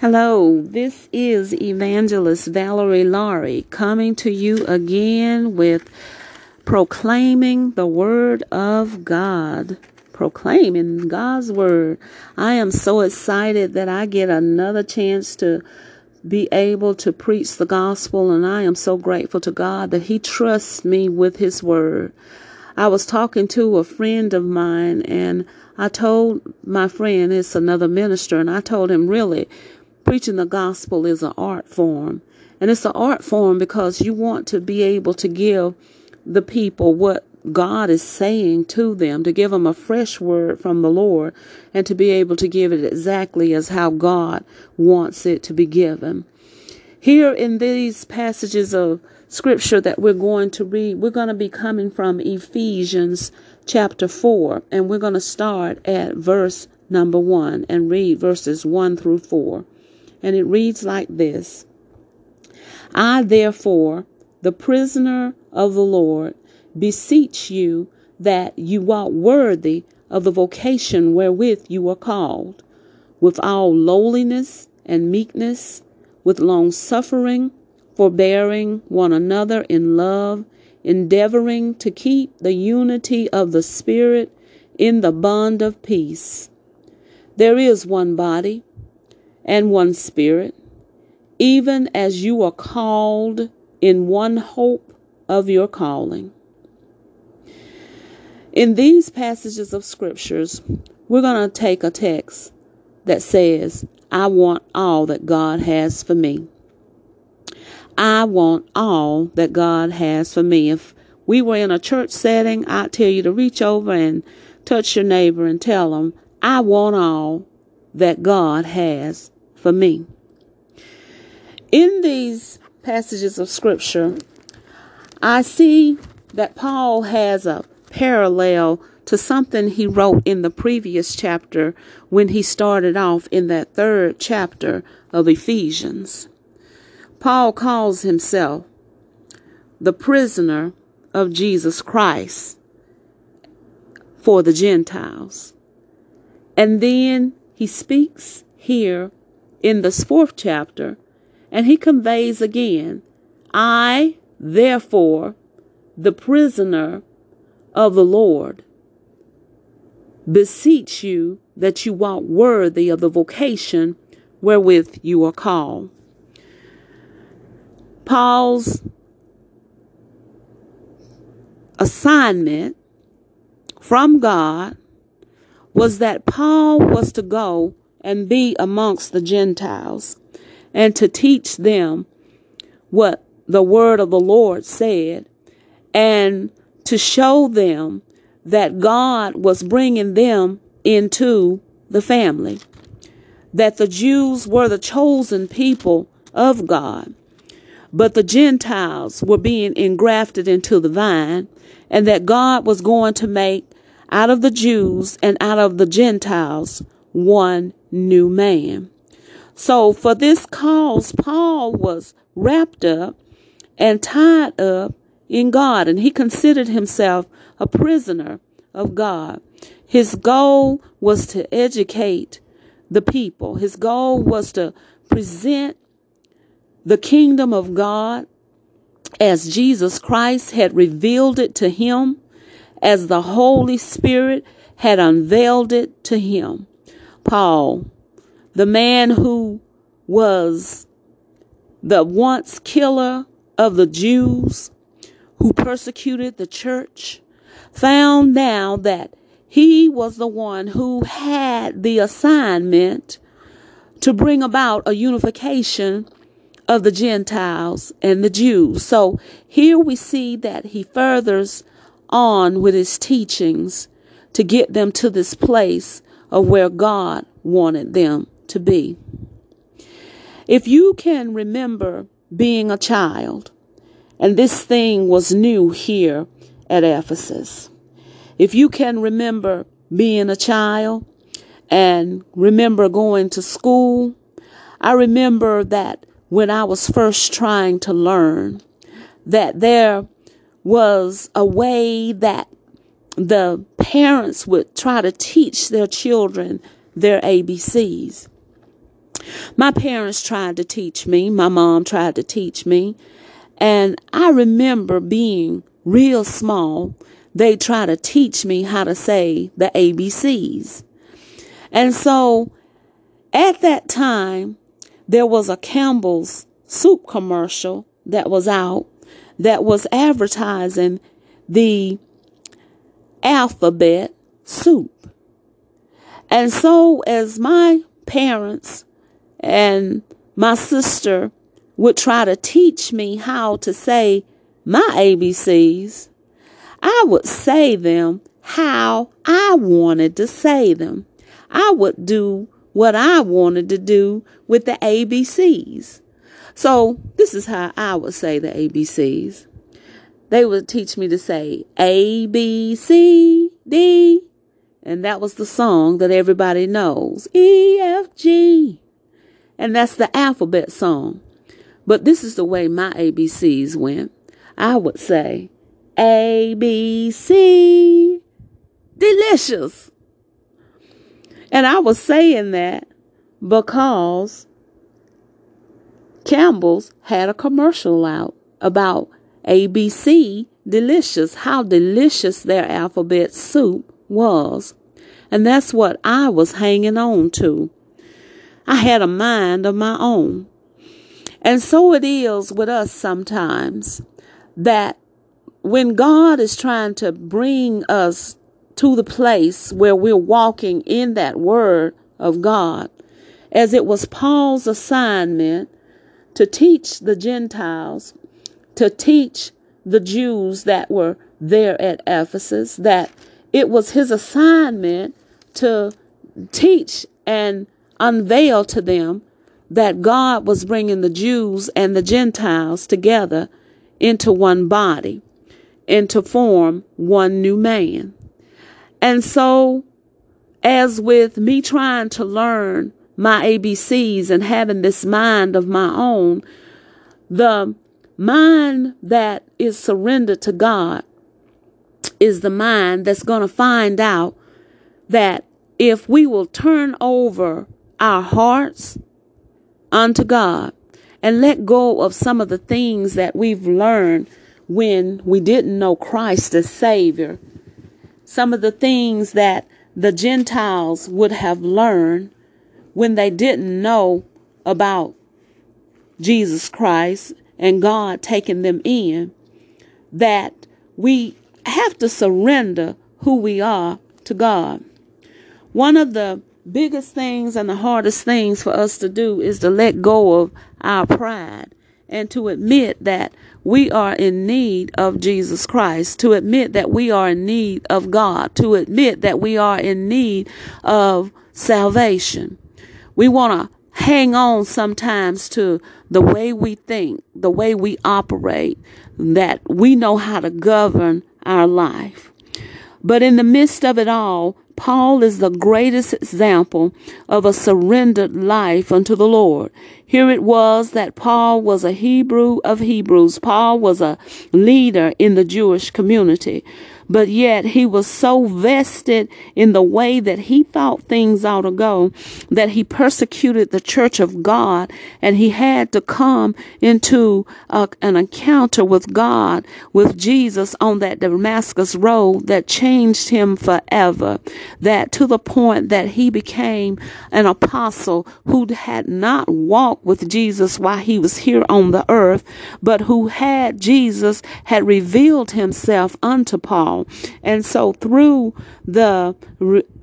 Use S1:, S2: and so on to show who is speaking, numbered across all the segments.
S1: Hello, this is Evangelist Valerie Laurie coming to you again with proclaiming the Word of God. Proclaiming God's Word. I am so excited that I get another chance to be able to preach the gospel, and I am so grateful to God that He trusts me with His Word. I was talking to a friend of mine, and I told my friend, it's another minister, and I told him, really, preaching the gospel is an art form. And it's an art form because you want to be able to give the people what God is saying to them, to give them a fresh word from the Lord, and to be able to give it exactly as how God wants it to be given. Here in these passages of scripture that we're going to read, we're going to be coming from Ephesians chapter 4, and we're going to start at verse number 1 and read verses 1 through 4 and it reads like this I, therefore, the prisoner of the Lord, beseech you that you walk worthy of the vocation wherewith you are called, with all lowliness and meekness, with long suffering, forbearing one another in love, endeavoring to keep the unity of the Spirit in the bond of peace. There is one body and one Spirit, even as you are called in one hope of your calling. In these passages of scriptures, we're going to take a text that says, I want all that God has for me. I want all that God has for me. If we were in a church setting, I'd tell you to reach over and touch your neighbor and tell them, I want all that God has for me. In these passages of scripture, I see that Paul has a parallel to something he wrote in the previous chapter when he started off in that third chapter of Ephesians. Paul calls himself the prisoner of Jesus Christ for the Gentiles. And then he speaks here in this fourth chapter, and he conveys again, I, therefore, the prisoner of the Lord, beseech you that you walk worthy of the vocation wherewith you are called. Paul's assignment from God was that Paul was to go and be amongst the Gentiles and to teach them what the word of the Lord said and to show them that God was bringing them into the family, that the Jews were the chosen people of God, but the Gentiles were being engrafted into the vine, and that God was going to make out of the Jews and out of the Gentiles one new man. So for this cause, Paul was wrapped up and tied up in God, and he considered himself a prisoner of God. His goal was to educate the people. His goal was to present the kingdom of God as Jesus Christ had revealed it to him, as the Holy Spirit had unveiled it to him. Paul, the man who was the once killer of the Jews, who persecuted the church, found now that he was the one who had the assignment to bring about a unification of the Gentiles and the Jews. So here we see that he furthers on with his teachings to get them to this place of where God wanted them to be. If you can remember being a child, and this thing was new here at Ephesus, if you can remember being a child and remember going to school, I remember that when I was first trying to learn, that there was a way that the parents would try to teach their children their ABCs. My parents tried to teach me, my mom tried to teach me, and I remember being real small. They tried to teach me how to say the ABCs. And so at that time, there was a Campbell's soup commercial that was out that was advertising the alphabet soup. And so, as my parents and my sister would try to teach me how to say my ABCs, I would say them how I wanted to say them. I would do what I wanted to do with the ABCs. So this is how I would say the ABCs. They would teach me to say A, B, C, D, and that was the song that everybody knows. E, F, G. And that's the alphabet song. But this is the way my ABCs went. I would say A, B, C, delicious. And I was saying that because Campbell's had a commercial out about ABC Delicious, how delicious their alphabet soup was. And that's what I was hanging on to. I had a mind of my own. And so it is with us sometimes that when God is trying to bring us to the place where we're walking in that word of God, as it was Paul's assignment to teach the Gentiles, to teach the Jews that were there at Ephesus, that it was his assignment to teach and unveil to them that God was bringing the Jews and the Gentiles together into one body and to form one new man. And so, as with me trying to learn my ABCs and having this mind of my own, the mind that is surrendered to God is the mind that's going to find out that if we will turn over our hearts unto God and let go of some of the things that we've learned when we didn't know Christ as Savior, some of the things that the Gentiles would have learned when they didn't know about Jesus Christ and God taking them in, that we have to surrender who we are to God. One of the biggest things and the hardest things for us to do is to let go of our pride and to admit that we are in need of Jesus Christ, to admit that we are in need of God, to admit that we are in need of salvation. We want to hang on sometimes to the way we think, the way we operate, that we know how to govern our life. But in the midst of it all, Paul is the greatest example of a surrendered life unto the Lord. Here it was that Paul was a Hebrew of Hebrews. Paul was a leader in the Jewish community but yet he was so vested in the way that he thought things ought to go that he persecuted the church of God and he had to come into a, an encounter with God, with Jesus on that Damascus road that changed him forever. That to the point that he became an apostle who had not walked with Jesus while he was here on the earth, but who had Jesus had revealed himself unto Paul. And so through the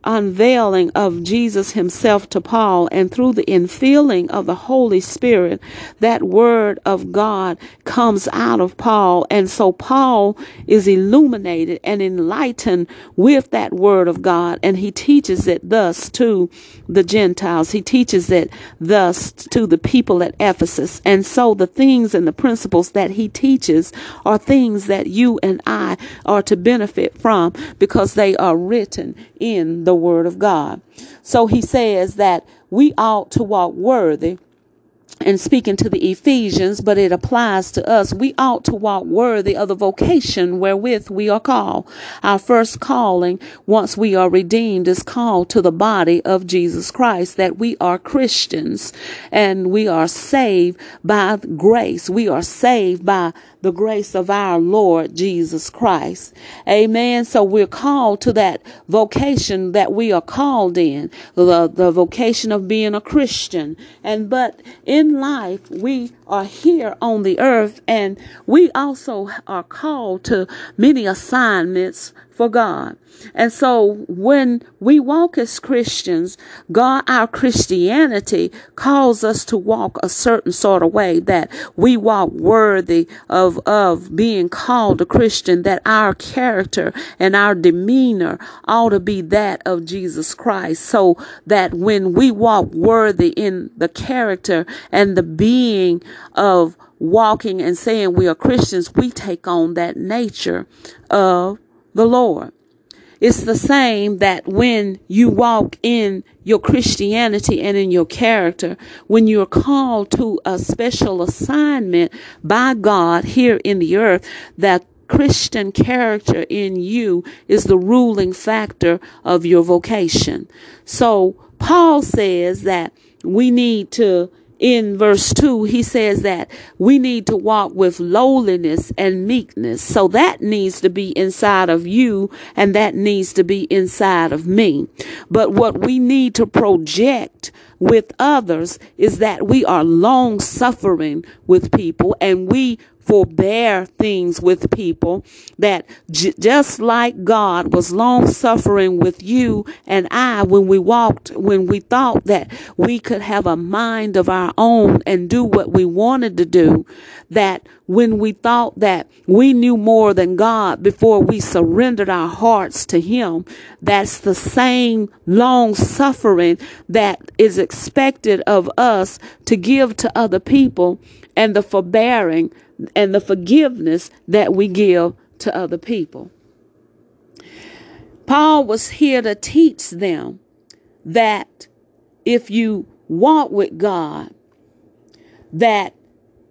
S1: unveiling of Jesus himself to Paul and through the infilling of the Holy Spirit, that word of God comes out of Paul. And so Paul is illuminated and enlightened with that word of God. And he teaches it thus to the Gentiles. He teaches it thus to the people at Ephesus. And so the things and the principles that he teaches are things that you and I are to benefit from because they are written in the Word of God. So he says that we ought to walk worthy and speaking to the Ephesians, but it applies to us. We ought to walk worthy of the vocation wherewith we are called. Our first calling, once we are redeemed, is called to the body of Jesus Christ, that we are Christians and we are saved by grace. We are saved by the grace of our Lord Jesus Christ. Amen. So we're called to that vocation that we are called in, the, the vocation of being a Christian. And but in life, we are here on the earth and we also are called to many assignments for God. And so when we walk as Christians, God, our Christianity calls us to walk a certain sort of way that we walk worthy of, of being called a Christian, that our character and our demeanor ought to be that of Jesus Christ. So that when we walk worthy in the character and the being of walking and saying we are Christians, we take on that nature of the Lord. It's the same that when you walk in your Christianity and in your character, when you're called to a special assignment by God here in the earth, that Christian character in you is the ruling factor of your vocation. So Paul says that we need to in verse 2, he says that we need to walk with lowliness and meekness. So that needs to be inside of you and that needs to be inside of me. But what we need to project with others is that we are long suffering with people and we forbear things with people that j- just like God was long suffering with you and I when we walked, when we thought that we could have a mind of our own and do what we wanted to do, that when we thought that we knew more than God before we surrendered our hearts to Him, that's the same long suffering that is expected of us to give to other people and the forbearing and the forgiveness that we give to other people. Paul was here to teach them that if you walk with God, that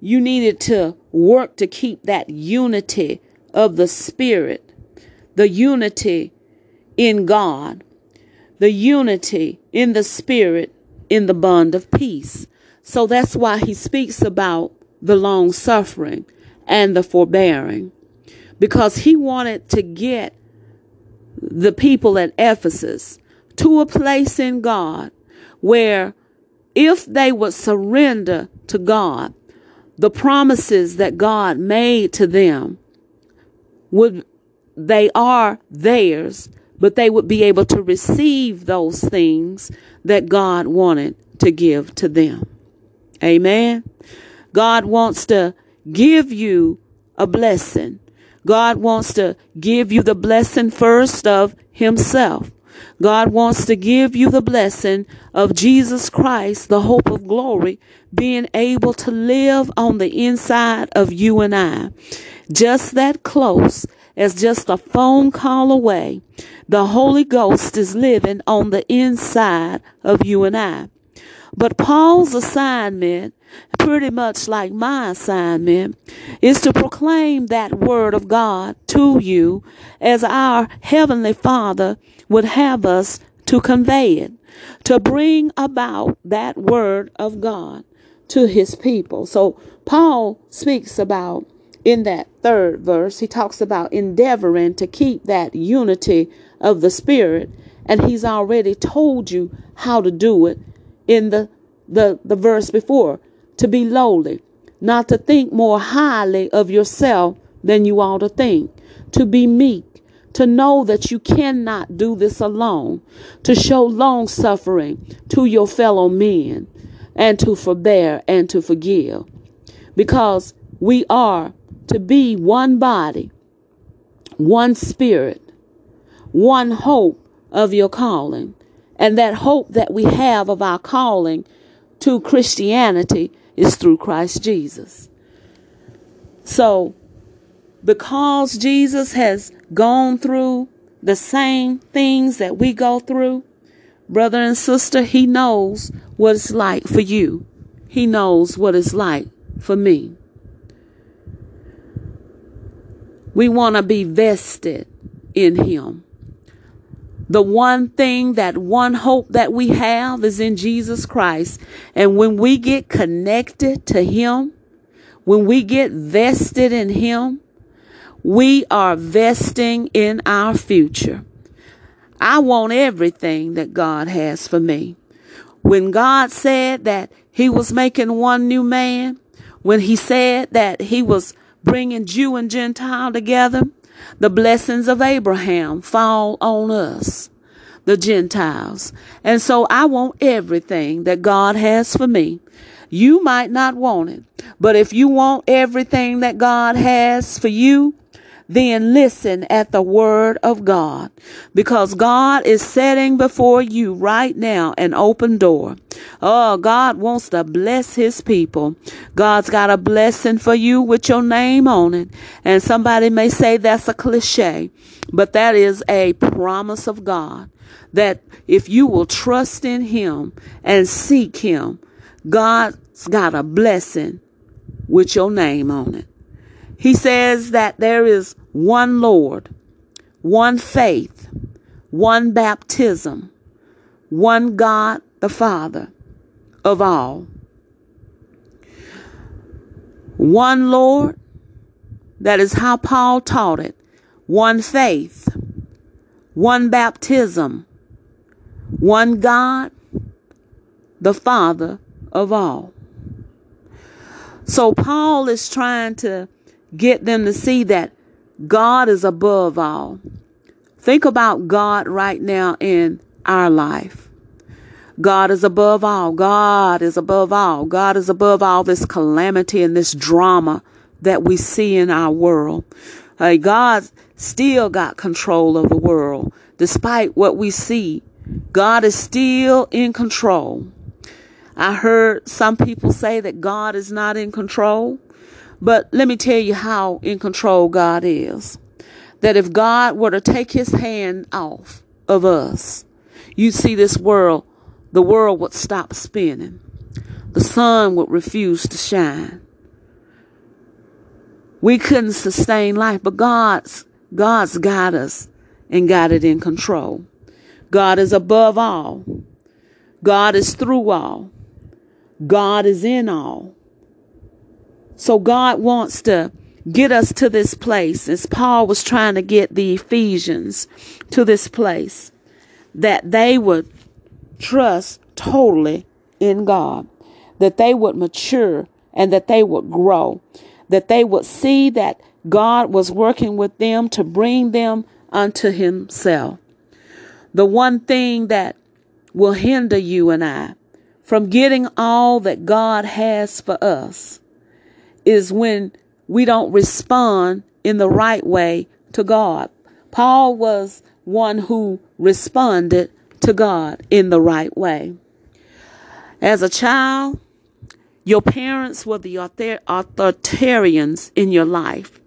S1: you needed to work to keep that unity of the Spirit, the unity in God, the unity in the Spirit, in the bond of peace. So that's why he speaks about the long suffering and the forbearing because he wanted to get the people at Ephesus to a place in God where if they would surrender to God, the promises that God made to them would they are theirs, but they would be able to receive those things that God wanted to give to them. Amen. God wants to give you a blessing. God wants to give you the blessing first of Himself. God wants to give you the blessing of Jesus Christ, the hope of glory, being able to live on the inside of you and I. Just that close as just a phone call away. The Holy Ghost is living on the inside of you and I. But Paul's assignment, pretty much like my assignment, is to proclaim that word of God to you as our Heavenly Father would have us to convey it, to bring about that word of God to his people. So Paul speaks about in that third verse, he talks about endeavoring to keep that unity of the Spirit, and he's already told you how to do it in the, the, the verse before to be lowly, not to think more highly of yourself than you ought to think, to be meek, to know that you cannot do this alone, to show long suffering to your fellow men, and to forbear and to forgive. Because we are to be one body, one spirit, one hope of your calling. And that hope that we have of our calling to Christianity is through Christ Jesus. So, because Jesus has gone through the same things that we go through, brother and sister, he knows what it's like for you. He knows what it's like for me. We want to be vested in Him. The one thing, that one hope that we have is in Jesus Christ. And when we get connected to Him, when we get vested in Him, we are vesting in our future. I want everything that God has for me. When God said that He was making one new man, when He said that He was bringing Jew and Gentile together, the blessings of Abraham fall on us, the Gentiles. And so I want everything that God has for me. You might not want it, but if you want everything that God has for you, then listen at the word of God because God is setting before you right now an open door. Oh, God wants to bless his people. God's got a blessing for you with your name on it. And somebody may say that's a cliche, but that is a promise of God that if you will trust in him and seek him, God's got a blessing with your name on it. He says that there is one Lord, one faith, one baptism, one God the Father of all. One Lord, that is how Paul taught it. One faith, one baptism, one God, the Father of all. So Paul is trying to get them to see that God is above all. Think about God right now in our life. God is above all. God is above all. God is above all this calamity and this drama that we see in our world. Uh, God still got control of the world. Despite what we see, God is still in control. I heard some people say that God is not in control. But let me tell you how in control God is. That if God were to take his hand off of us, you see this world, the world would stop spinning. The sun would refuse to shine. We couldn't sustain life, but God's God's got us and got it in control. God is above all. God is through all. God is in all. So God wants to get us to this place, as Paul was trying to get the Ephesians to this place, that they would trust totally in God, that they would mature and that they would grow, that they would see that God was working with them to bring them unto Himself. The one thing that will hinder you and I from getting all that God has for us is when we don't respond in the right way to God. Paul was one who responded to God in the right way. As a child, your parents were the authoritarians in your life.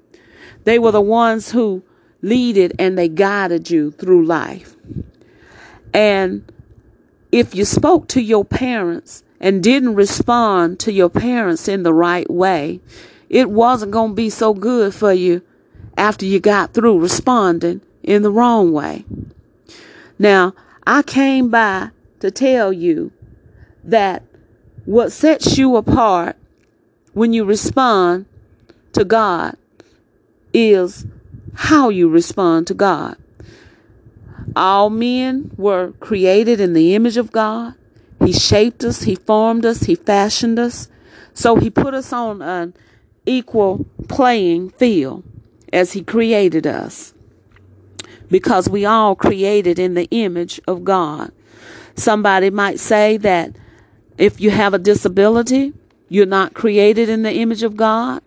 S1: They were the ones who leaded and they guided you through life. And if you spoke to your parents and didn't respond to your parents in the right way, it wasn't going to be so good for you after you got through responding in the wrong way. Now, I came by to tell you that what sets you apart when you respond to God is how you respond to God. All men were created in the image of God. He shaped us, He formed us, He fashioned us. So He put us on an equal playing field as He created us. Because we all created in the image of God. Somebody might say that if you have a disability, you're not created in the image of God.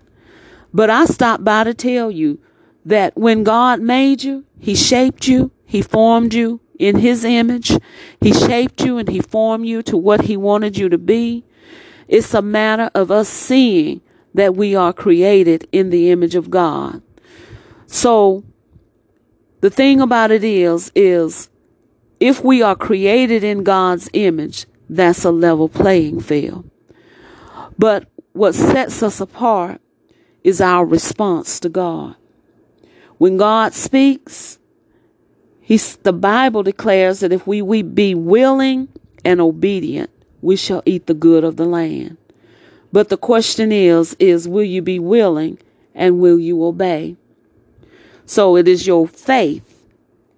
S1: But I stopped by to tell you that when God made you, He shaped you, He formed you, in His image. He shaped you and He formed you to what He wanted you to be. It's a matter of us seeing that we are created in the image of God. So the thing about it is, is if we are created in God's image, that's a level playing field. But what sets us apart is our response to God. When God speaks, he's, the Bible declares that if we, we be willing and obedient, we shall eat the good of the land. But the question is, is will you be willing and will you obey? So it is your faith,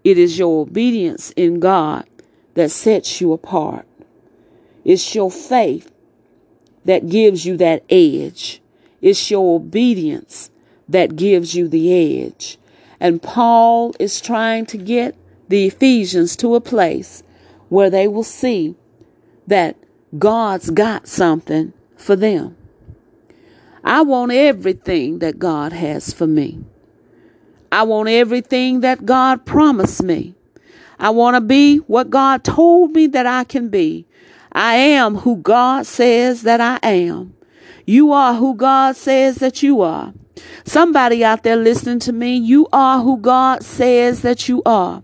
S1: it is your obedience in God that sets you apart. It's your faith that gives you that edge. It's your obedience that gives you the edge. And Paul is trying to get the Ephesians to a place where they will see that God's got something for them. I want everything that God has for me. I want everything that God promised me. I want to be what God told me that I can be. I am who God says that I am. You are who God says that you are. Somebody out there listening to me, you are who God says that you are.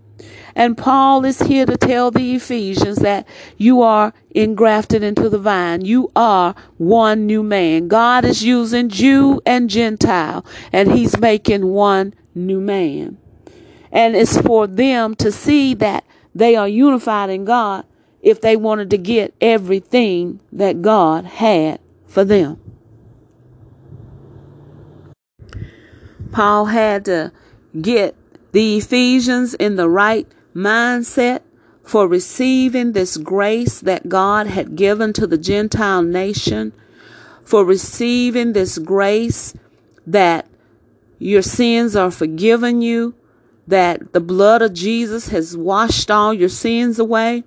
S1: And Paul is here to tell the Ephesians that you are engrafted into the vine. You are one new man. God is using Jew and Gentile, and he's making one new man. And it's for them to see that they are unified in God if they wanted to get everything that God had for them. Paul had to get the Ephesians in the right mindset for receiving this grace that God had given to the Gentile nation, for receiving this grace that your sins are forgiven you, that the blood of Jesus has washed all your sins away,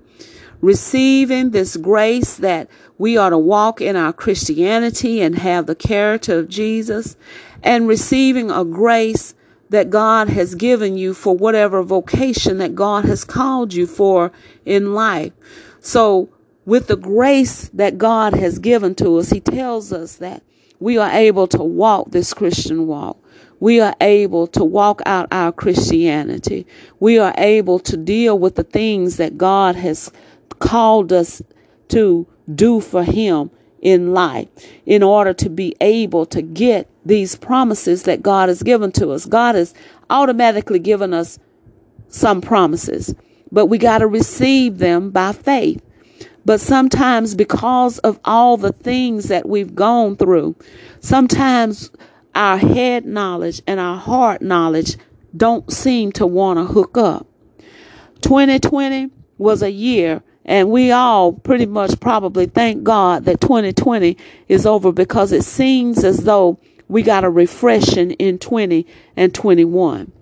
S1: receiving this grace that we are to walk in our Christianity and have the character of Jesus, and receiving a grace that God has given you for whatever vocation that God has called you for in life. So, with the grace that God has given to us, He tells us that we are able to walk this Christian walk. We are able to walk out our Christianity. We are able to deal with the things that God has called us to do for Him in life in order to be able to get these promises that God has given to us. God has automatically given us some promises, but we got to receive them by faith. But sometimes, because of all the things that we've gone through, sometimes our head knowledge and our heart knowledge don't seem to want to hook up. 2020 was a year and we all pretty much probably thank God that 2020 is over because it seems as though we got a refreshing in 20 and 21.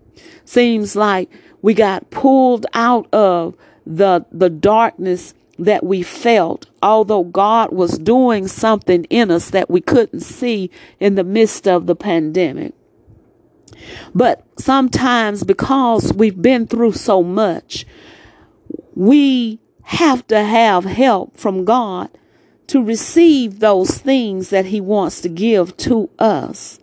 S1: Seems like we got pulled out of the, the darkness that we felt, although God was doing something in us that we couldn't see in the midst of the pandemic. But sometimes because we've been through so much, we have to have help from God to receive those things that He wants to give to us.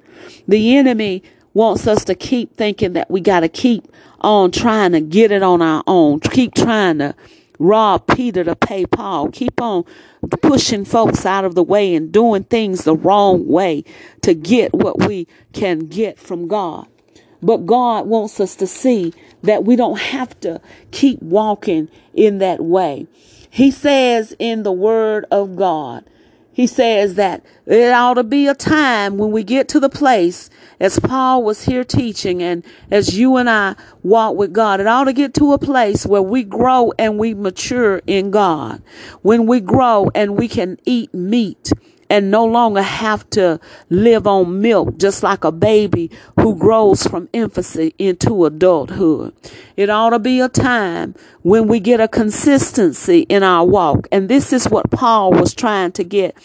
S1: The enemy wants us to keep thinking that we got to keep on trying to get it on our own, keep trying to rob Peter to pay Paul, keep on pushing folks out of the way and doing things the wrong way to get what we can get from God. But God wants us to see that we don't have to keep walking in that way. He says in the word of God, he says that it ought to be a time when we get to the place, as Paul was here teaching, and as you and I walk with God, it ought to get to a place where we grow and we mature in God. When we grow and we can eat meat and no longer have to live on milk just like a baby who grows from infancy into adulthood. It ought to be a time when we get a consistency in our walk. And this is what Paul was trying to get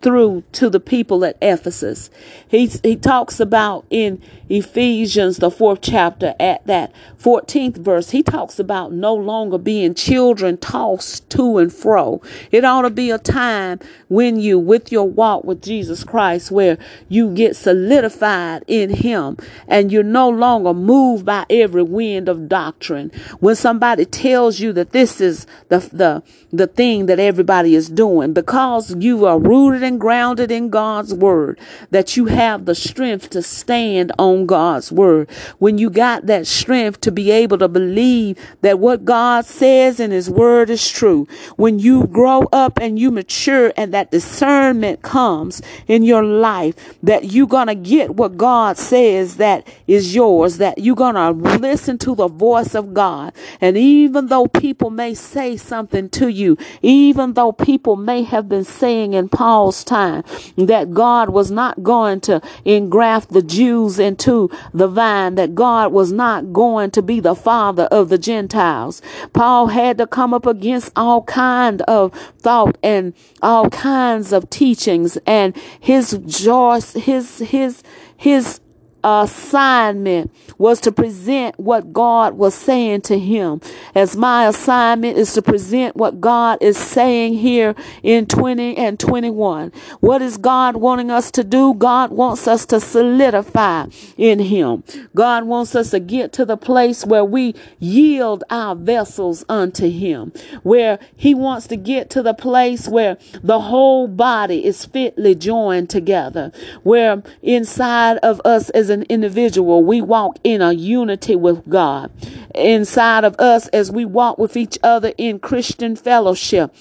S1: through to the people at Ephesus. He, he talks about in Ephesians, the fourth chapter, at that 14th verse, he talks about no longer being children tossed to and fro. It ought to be a time when you, with your walk with Jesus Christ, where you get solidified in Him and you're no longer moved by every wind of doctrine. When somebody tells you that this is the, the, the thing that everybody is doing, because you are rooted and grounded in God's word, that you have the strength to stand on God's word. When you got that strength to be able to believe that what God says in his word is true. When you grow up and you mature and that discernment comes in your life that you're going to get what God says that is yours, that you're going to listen to the voice of God. And even though people may say something to you, even though people may have been saying in Paul's time that God was not going to engraft the Jews into the vine, that God was not going to be the father of the Gentiles. Paul had to come up against all kind of thought and all kinds of teachings and his joy, his, his, his assignment was to present what God was saying to him. As my assignment is to present what God is saying here in 20 and 21. What is God wanting us to do? God wants us to solidify in him. God wants us to get to the place where we yield our vessels unto him, where he wants to get to the place where the whole body is fitly joined together, where inside of us as an individual, we walk in a unity with God. Inside of us, as we walk with each other in Christian fellowship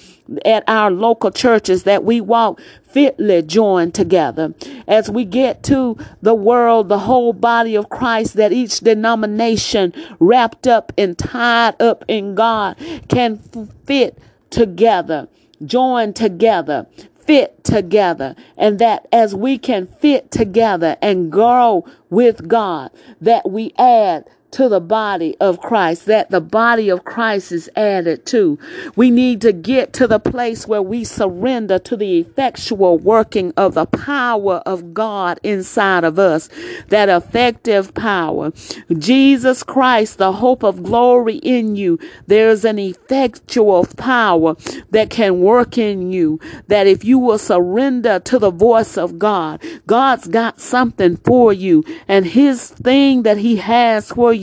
S1: at our local churches, that we walk fitly joined together. As we get to the world, the whole body of Christ, that each denomination wrapped up and tied up in God can fit together, join together, fit together and that as we can fit together and grow with God, that we add to the body of Christ, that the body of Christ is added to. We need to get to the place where we surrender to the effectual working of the power of God inside of us, that effective power. Jesus Christ, the hope of glory in you. There's an effectual power that can work in you, that if you will surrender to the voice of God, God's got something for you and his thing that he has for you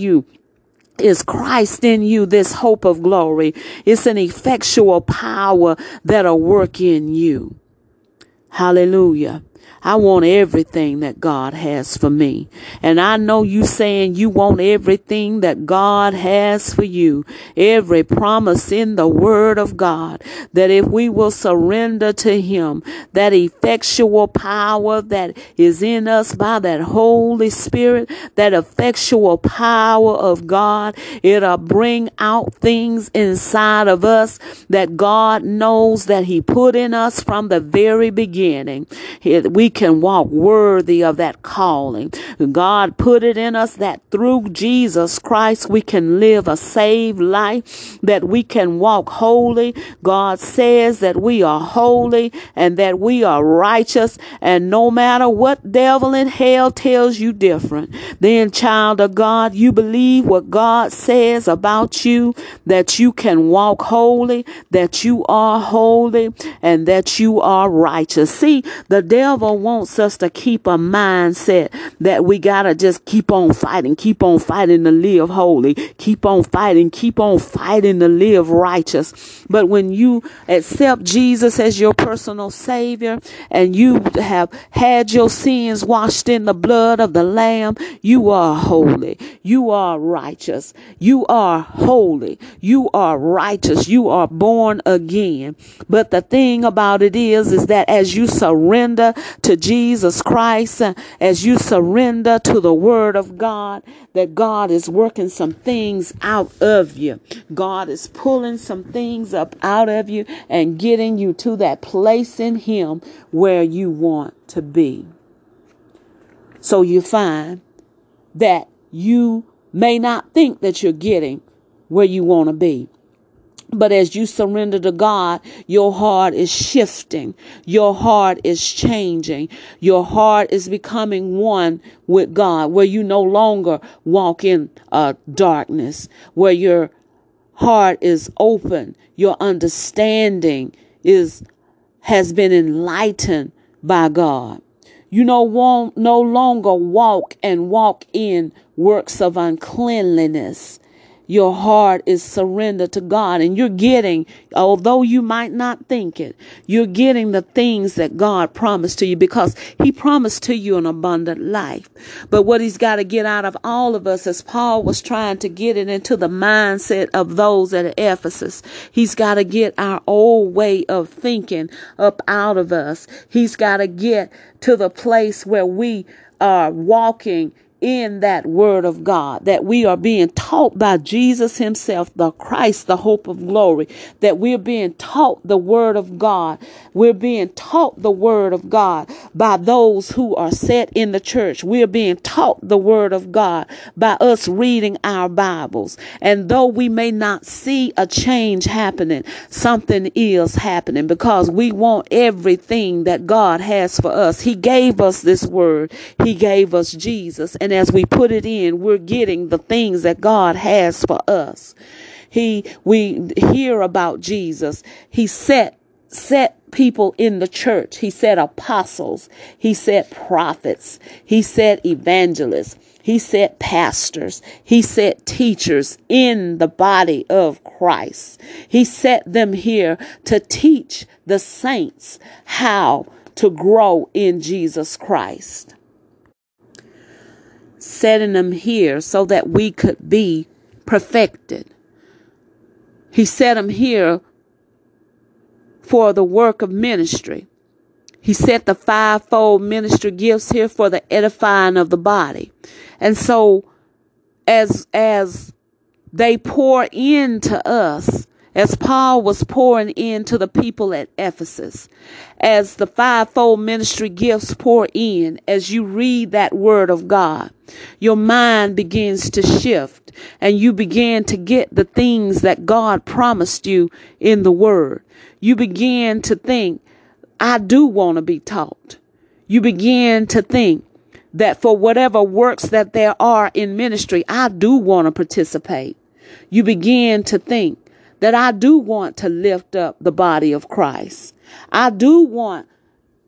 S1: is Christ in you, this hope of glory. It's an effectual power that'll work in you. Hallelujah. I want everything that God has for me. And I know you saying you want everything that God has for you. Every promise in the word of God that if we will surrender to him, that effectual power that is in us by that Holy Spirit, that effectual power of God, it'll bring out things inside of us that God knows that he put in us from the very beginning. We can walk worthy of that calling. God put it in us that through Jesus Christ we can live a saved life, that we can walk holy. God says that we are holy and that we are righteous. And no matter what devil in hell tells you different, then child of God, you believe what God says about you, that you can walk holy, that you are holy, and that you are righteous. See, the devil wants us to keep a mindset that we gotta just keep on fighting, keep on fighting to live holy, keep on fighting, keep on fighting to live righteous. But when you accept Jesus as your personal savior and you have had your sins washed in the blood of the lamb, you are holy. You are righteous. You are holy. You are righteous. You are born again. But the thing about it is, is that as you surrender to Jesus Christ, uh, as you surrender to the word of God, that God is working some things out of you. God is pulling some things up out of you and getting you to that place in Him where you want to be. So you find that you may not think that you're getting where you want to be. But as you surrender to God, your heart is shifting. Your heart is changing. Your heart is becoming one with God, where you no longer walk in uh, darkness, where your heart is open. Your understanding is, has been enlightened by God. You no, won't, no longer walk and walk in works of uncleanliness your heart is surrendered to God and you're getting, although you might not think it, you're getting the things that God promised to you because He promised to you an abundant life. But what He's got to get out of all of us, as Paul was trying to get it into the mindset of those at Ephesus, He's got to get our old way of thinking up out of us. He's got to get to the place where we are walking in that word of God, that we are being taught by Jesus himself, the Christ, the hope of glory, that we're being taught the word of God. We're being taught the word of God by those who are set in the church. We're being taught the word of God by us reading our Bibles. And though we may not see a change happening, something is happening because we want everything that God has for us. He gave us this word. He gave us Jesus. And as we put it in, we're getting the things that God has for us. He, we hear about Jesus. He set, set people in the church. He said apostles. He said prophets. He said evangelists. He said pastors. He said teachers in the body of Christ. He set them here to teach the saints how to grow in Jesus Christ setting them here so that we could be perfected. He set them here for the work of ministry. He set the fivefold ministry gifts here for the edifying of the body. And so as as they pour into us, as Paul was pouring into the people at Ephesus, as the fivefold ministry gifts pour in, as you read that word of God, your mind begins to shift and you begin to get the things that God promised you in the word. You begin to think, I do want to be taught. You begin to think that for whatever works that there are in ministry, I do want to participate. You begin to think, that I do want to lift up the body of Christ. I do want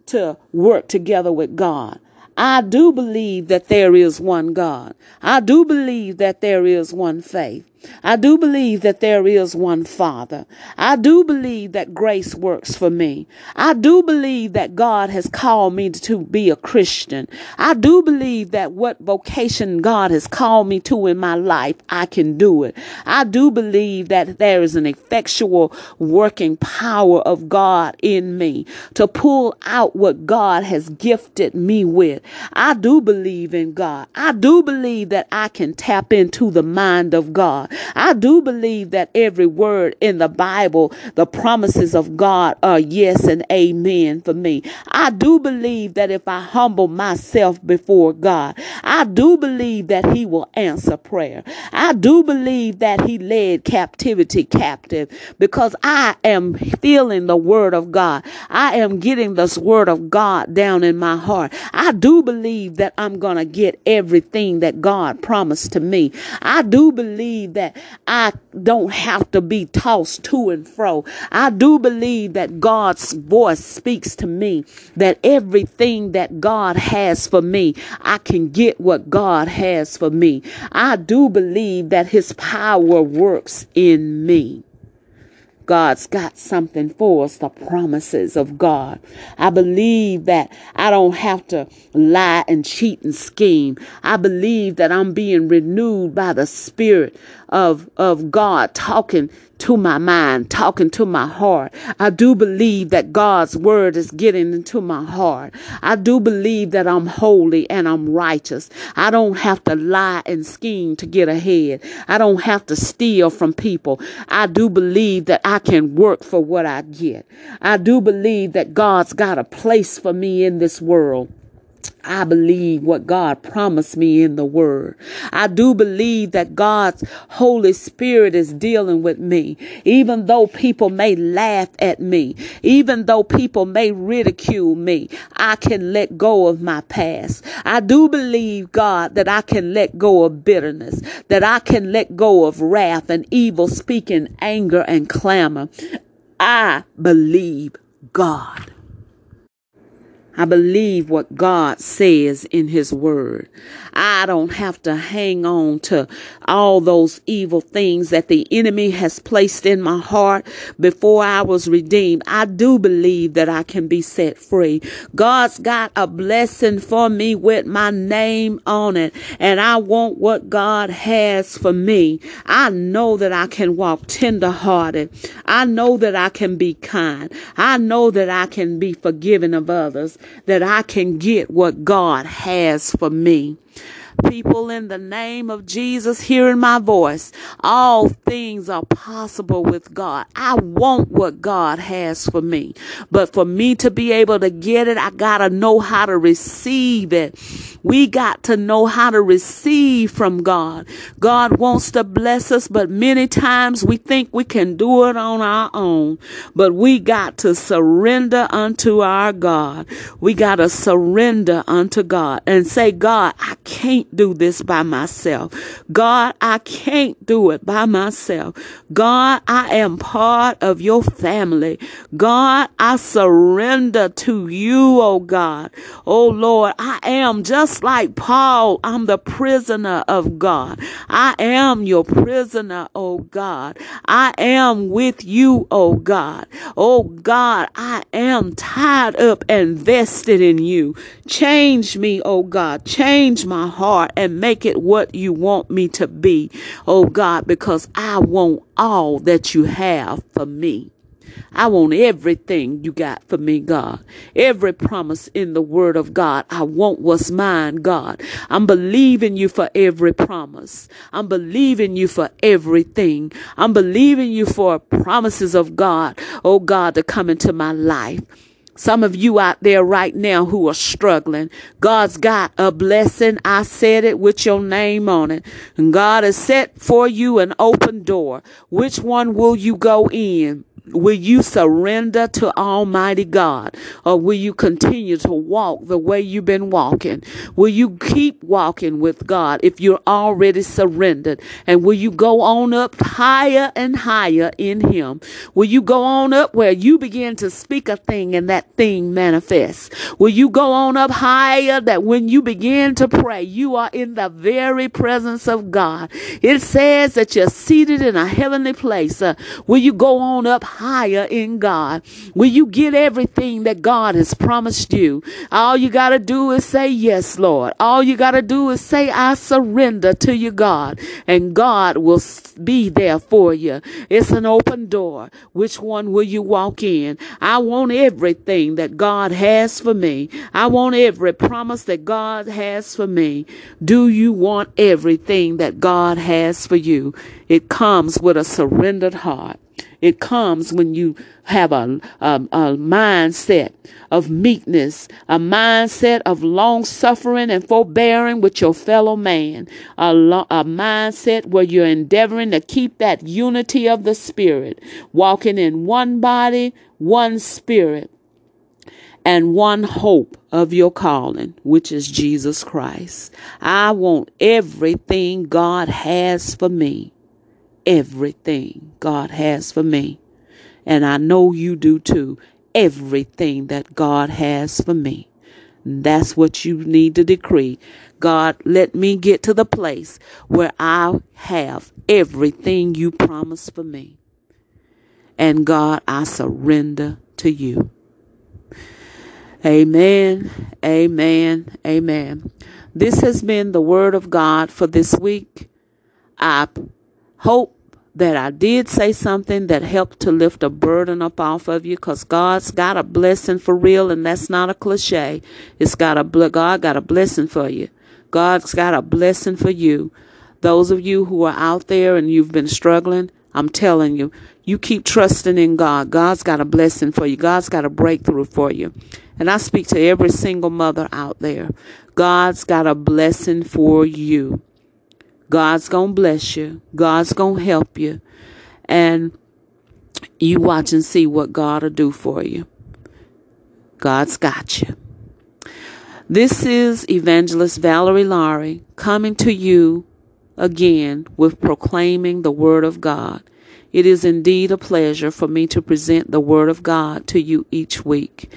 S1: to work together with God. I do believe that there is one God. I do believe that there is one faith. I do believe that there is one Father. I do believe that grace works for me. I do believe that God has called me to be a Christian. I do believe that what vocation God has called me to in my life, I can do it. I do believe that there is an effectual working power of God in me to pull out what God has gifted me with. I do believe in God. I do believe that I can tap into the mind of God. I do believe that every word in the Bible, the promises of God are yes and amen for me. I do believe that if I humble myself before God, I do believe that He will answer prayer. I do believe that He led captivity captive because I am feeling the word of God. I am getting this word of God down in my heart. I do believe that I'm going to get everything that God promised to me. I do believe that I don't have to be tossed to and fro. I do believe that God's voice speaks to me, that everything that God has for me, I can get what God has for me. I do believe that His power works in me. God's got something for us, the promises of God. I believe that I don't have to lie and cheat and scheme. I believe that I'm being renewed by the Spirit of, of God talking to my mind, talking to my heart. I do believe that God's word is getting into my heart. I do believe that I'm holy and I'm righteous. I don't have to lie and scheme to get ahead. I don't have to steal from people. I do believe that I can work for what I get. I do believe that God's got a place for me in this world. I believe what God promised me in the word. I do believe that God's Holy Spirit is dealing with me, even though people may laugh at me, even though people may ridicule me. I can let go of my past. I do believe, God, that I can let go of bitterness, that I can let go of wrath and evil speaking, anger and clamor. I believe God. I believe what God says in His Word. I don't have to hang on to all those evil things that the enemy has placed in my heart before I was redeemed. I do believe that I can be set free. God's got a blessing for me with my name on it, and I want what God has for me. I know that I can walk tender hearted. I know that I can be kind. I know that I can be forgiving of others that I can get what God has for me people in the name of Jesus hearing my voice. All things are possible with God. I want what God has for me. But for me to be able to get it, I gotta know how to receive it. We got to know how to receive from God. God wants to bless us, but many times we think we can do it on our own. But we got to surrender unto our God. We got to surrender unto God and say, God, I can't do this by myself. God, I can't do it by myself. God, I am part of your family. God, I surrender to you, oh God. Oh Lord, I am just like Paul. I'm the prisoner of God. I am your prisoner, oh God. I am with you, oh God. Oh God, I am tied up and vested in you. Change me, oh God. Change my heart and make it what you want me to be, oh God, because I want all that you have for me. I want everything you got for me, God. Every promise in the word of God. I want what's mine, God. I'm believing you for every promise. I'm believing you for everything. I'm believing you for promises of God, oh God, to come into my life. Some of you out there right now who are struggling, God's got a blessing. I said it with your name on it. And God has set for you an open door. Which one will you go in? Will you surrender to Almighty God or will you continue to walk the way you've been walking? Will you keep walking with God if you're already surrendered? And will you go on up higher and higher in Him? Will you go on up where you begin to speak a thing and that thing manifests? Will you go on up higher that when you begin to pray, you are in the very presence of God? It says that you're seated in a heavenly place. Uh, will you go on up higher in God? Will you get everything that God has promised you? All you got to do is say, Yes, Lord. All you got to do is say, I surrender to you, God. And God will be there for you. It's an open door. Which one will you walk in? I want everything that God has for me. I want every promise that God has for me. Do you want everything that God has for you? It comes with a surrendered heart. It comes when you have a, a, a, mindset of meekness, a mindset of long suffering and forbearing with your fellow man, a, lo- a mindset where you're endeavoring to keep that unity of the Spirit, walking in one body, one spirit, and one hope of your calling, which is Jesus Christ. I want everything God has for me everything God has for me. And I know you do too. Everything that God has for me. That's what you need to decree. God, let me get to the place where I have everything you promised for me. And God, I surrender to you. Amen, amen, amen. This has been the word of God for this week. I hope that I did say something that helped to lift a burden up off of you because God's got a blessing for real and that's not a cliche. It's got a, God got a blessing for you. God's got a blessing for you. Those of you who are out there and you've been struggling, I'm telling you, you keep trusting in God. God's got a blessing for you. God's got a breakthrough for you. And I speak to every single mother out there. God's got a blessing for you. God's going to bless you. God's going to help you. And you watch and see what God will do for you. God's got you. This is Evangelist Valerie Laurie coming to you again with proclaiming the Word of God. It is indeed a pleasure for me to present the Word of God to you each week.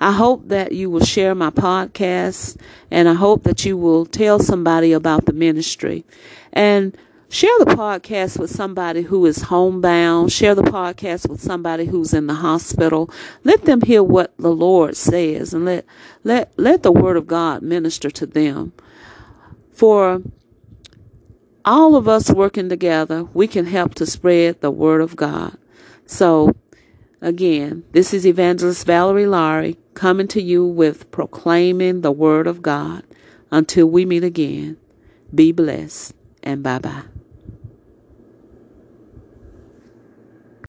S1: I hope that you will share my podcast and I hope that you will tell somebody about the ministry. And Share the podcast with somebody who is homebound. Share the podcast with somebody who's in the hospital. Let them hear what the Lord says and let, let, let the word of God minister to them. For all of us working together, we can help to spread the word of God. So, again, this is Evangelist Valerie Laurie coming to you with proclaiming the word of God. Until we meet again, be blessed and bye bye.